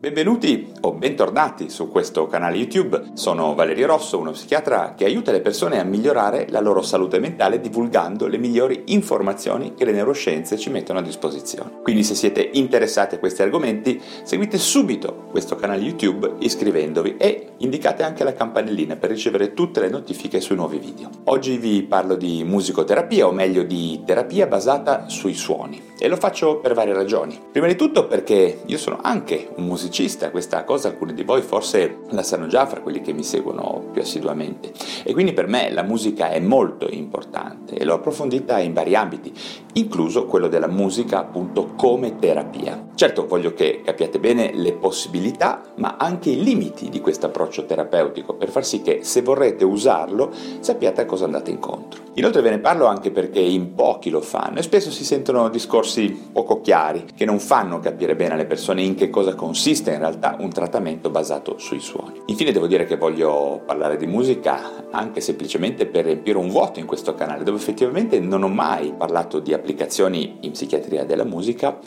Benvenuti o bentornati su questo canale YouTube. Sono Valerio Rosso, uno psichiatra che aiuta le persone a migliorare la loro salute mentale divulgando le migliori informazioni che le neuroscienze ci mettono a disposizione. Quindi se siete interessati a questi argomenti, seguite subito questo canale YouTube iscrivendovi e indicate anche la campanellina per ricevere tutte le notifiche sui nuovi video. Oggi vi parlo di musicoterapia o meglio di terapia basata sui suoni e lo faccio per varie ragioni. Prima di tutto perché io sono anche un musicista musicista, questa cosa alcuni di voi forse la sanno già fra quelli che mi seguono più assiduamente e quindi per me la musica è molto importante e l'ho approfondita in vari ambiti, incluso quello della musica appunto come terapia. Certo voglio che capiate bene le possibilità ma anche i limiti di questo approccio terapeutico per far sì che se vorrete usarlo sappiate a cosa andate incontro. Inoltre ve ne parlo anche perché in pochi lo fanno e spesso si sentono discorsi poco chiari che non fanno capire bene alle persone in che cosa consiste in realtà un trattamento basato sui suoni. Infine devo dire che voglio parlare di musica anche semplicemente per riempire un vuoto in questo canale dove effettivamente non ho mai parlato di applicazioni in psichiatria della musica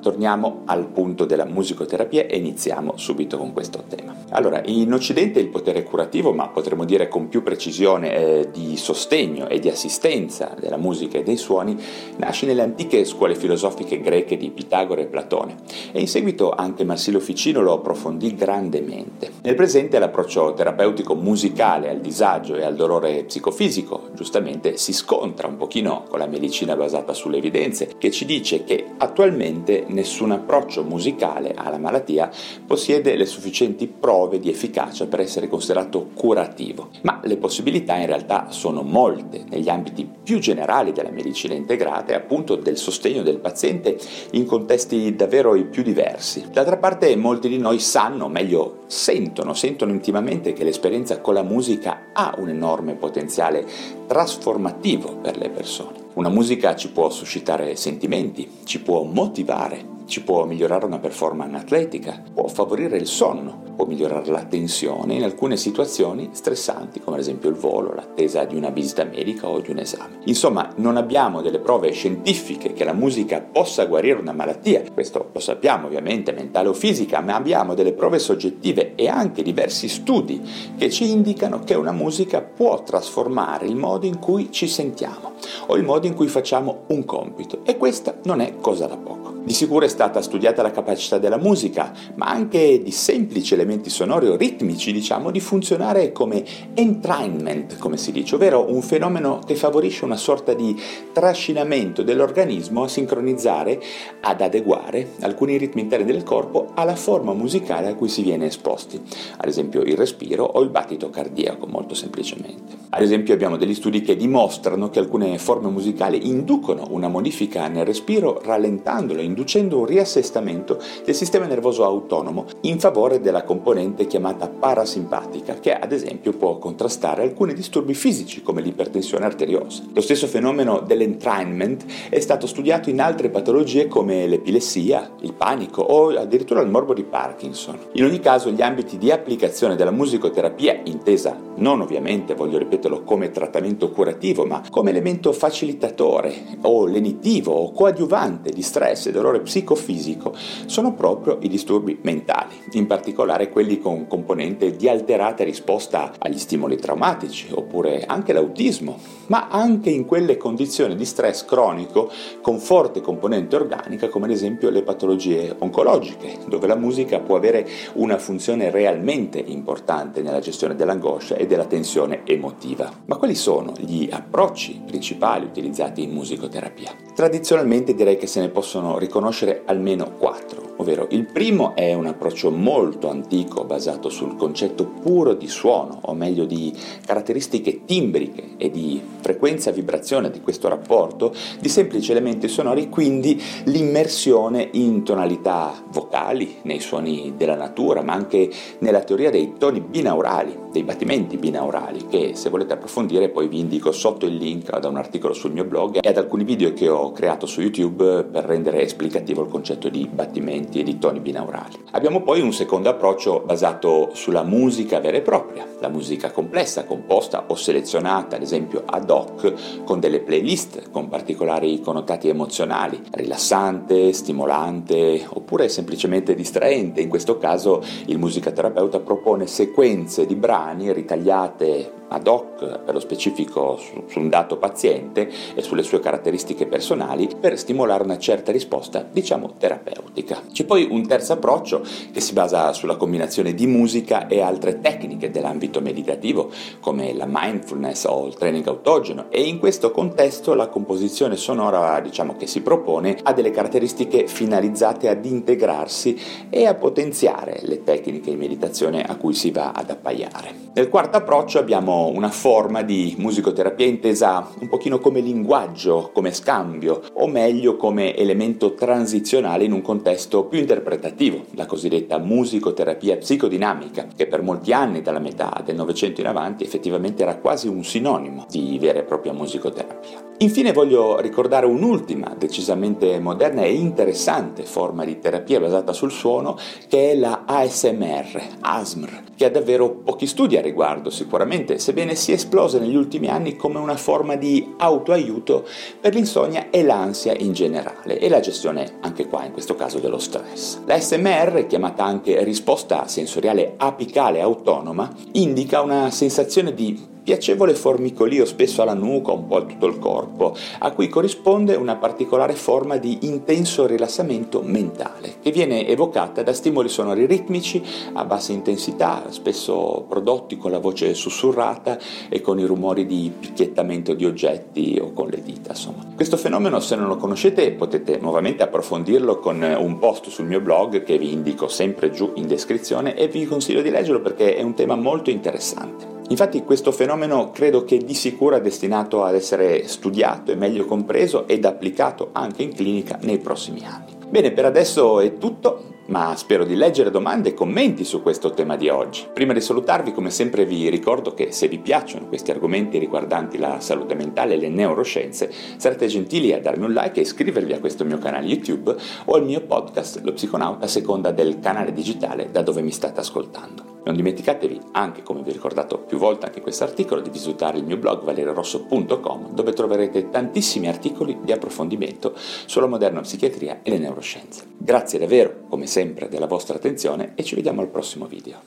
torniamo al punto della musicoterapia e iniziamo subito con questo tema. Allora, in Occidente il potere curativo, ma potremmo dire con più precisione eh, di sostegno e di assistenza della musica e dei suoni, nasce nelle antiche scuole filosofiche greche di Pitagora e Platone e in seguito anche Marsilio Ficino lo approfondì grandemente. Nel presente l'approccio terapeutico musicale al disagio e al dolore psicofisico giustamente si scontra un pochino con la medicina basata sulle evidenze che ci dice che attualmente nessun approccio musicale alla malattia possiede le sufficienti prove di efficacia per essere considerato curativo, ma le possibilità in realtà sono molte negli ambiti più generali della medicina integrata e appunto del sostegno del paziente in contesti davvero i più diversi. D'altra parte molti di noi sanno, meglio sentono, sentono intimamente che l'esperienza con la musica ha un enorme potenziale trasformativo per le persone. Una musica ci può suscitare sentimenti, ci può motivare, ci può migliorare una performance atletica, può favorire il sonno, può migliorare la tensione in alcune situazioni stressanti, come ad esempio il volo, l'attesa di una visita medica o di un esame. Insomma, non abbiamo delle prove scientifiche che la musica possa guarire una malattia, questo lo sappiamo ovviamente, mentale o fisica, ma abbiamo delle prove soggettive e anche diversi studi che ci indicano che una musica può trasformare il modo in cui ci sentiamo o il modo in cui facciamo un compito e questa non è cosa da poco. Di sicuro è stata studiata la capacità della musica, ma anche di semplici elementi sonori o ritmici, diciamo, di funzionare come entrainment, come si dice, ovvero un fenomeno che favorisce una sorta di trascinamento dell'organismo a sincronizzare, ad adeguare alcuni ritmi interni del corpo alla forma musicale a cui si viene esposti, ad esempio il respiro o il battito cardiaco, molto semplicemente. Ad esempio abbiamo degli studi che dimostrano che alcune forme musicali inducono una modifica nel respiro rallentandolo, inducendo un riassestamento del sistema nervoso autonomo in favore della componente chiamata parasimpatica, che ad esempio può contrastare alcuni disturbi fisici come l'ipertensione arteriosa. Lo stesso fenomeno dell'entrainment è stato studiato in altre patologie come l'epilessia, il panico o addirittura il morbo di Parkinson. In ogni caso gli ambiti di applicazione della musicoterapia, intesa non ovviamente, voglio ripeterlo, come trattamento curativo, ma come elemento facilitatore o lenitivo o coadiuvante di stress e dolore psicofisico sono proprio i disturbi mentali, in particolare quelli con componente di alterata risposta agli stimoli traumatici, oppure anche l'autismo, ma anche in quelle condizioni di stress cronico con forte componente organica, come ad esempio le patologie oncologiche, dove la musica può avere una funzione realmente importante nella gestione dell'angoscia e della tensione emotiva. Ma quali sono gli approcci principali utilizzati in musicoterapia? Tradizionalmente direi che se ne possono riconoscere almeno quattro. ovvero il primo è un approccio molto antico basato sul concetto puro di suono, o meglio di caratteristiche timbriche e di frequenza vibrazione di questo rapporto di semplici elementi sonori, quindi l'immersione in tonalità vocali, nei suoni della natura, ma anche nella teoria dei toni binaurali, dei battimenti binaurali, che se volete approfondire poi vi indico sotto il link ad un articolo sul mio blog e ad alcuni video che ho creato su YouTube per rendere esplicativo il concetto di battimenti e di toni binaurali. Abbiamo poi un secondo approccio basato sulla musica vera e propria, la musica complessa, composta o selezionata, ad esempio ad hoc, con delle playlist con particolari connotati emozionali, rilassante, stimolante oppure semplicemente distraente. In questo caso il musicaterapeuta propone sequenze di brani ritagliate ad hoc per lo specifico su, su, un dato paziente e sulle sue caratteristiche personali per stimolare una certa risposta, diciamo, terapeutica. C'è poi un terzo approccio che si basa sulla combinazione di musica e altre tecniche dell'ambito meditativo, come la mindfulness o il training autogeno, e in questo contesto la composizione sonora, diciamo, che si propone ha delle caratteristiche finalizzate ad integrarsi e a potenziare le tecniche di meditazione a cui si va ad appaiare. Nel quarto approccio abbiamo una forma di musicoterapia intesa un pochino come linguaggio, come scambio, o meglio come elemento transizionale in un contesto più interpretativo, la cosiddetta musicoterapia psicodinamica, che per molti anni, dalla metà del Novecento in avanti, effettivamente era quasi un sinonimo di vera e propria musicoterapia. Infine voglio ricordare un'ultima, decisamente moderna e interessante forma di terapia basata sul suono, che è la ASMR, ASMR, che ha davvero pochi studi a riguardo sicuramente, sebbene sia esplosa negli ultimi anni come una forma di autoaiuto per l'insonnia e l'ansia in generale e la gestione anche qua in questo caso dello stress. La SMR, chiamata anche risposta sensoriale apicale autonoma, indica una sensazione di piacevole formicolio spesso alla nuca, un po' a tutto il corpo, a cui corrisponde una particolare forma di intenso rilassamento mentale, che viene evocata da stimoli sonori ritmici a bassa intensità, spesso prodotti con la voce sussurrata e con i rumori di picchiettamento di oggetti o con le dita, insomma. Questo fenomeno, se non lo conoscete, potete nuovamente approfondirlo con un post sul mio blog che vi indico sempre giù in descrizione e vi consiglio di leggerlo perché è un tema molto interessante. Infatti questo fenomeno credo che di sicuro è destinato ad essere studiato e meglio compreso ed applicato anche in clinica nei prossimi anni. Bene, per adesso è tutto, ma spero di leggere domande e commenti su questo tema di oggi. Prima di salutarvi, come sempre vi ricordo che se vi piacciono questi argomenti riguardanti la salute mentale e le neuroscienze, sarete gentili a darmi un like e iscrivervi a questo mio canale YouTube o al mio podcast Lo Psiconauta a seconda del canale digitale da dove mi state ascoltando. Non dimenticatevi anche, come vi ho ricordato più volte anche in questo articolo, di visitare il mio blog valerirosso.com dove troverete tantissimi articoli di approfondimento sulla moderna psichiatria e le neuroscienze. Grazie davvero, come sempre, della vostra attenzione e ci vediamo al prossimo video.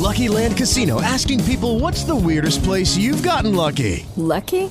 Lucky Land Casino asking people what's the weirdest place you've gotten lucky? Lucky?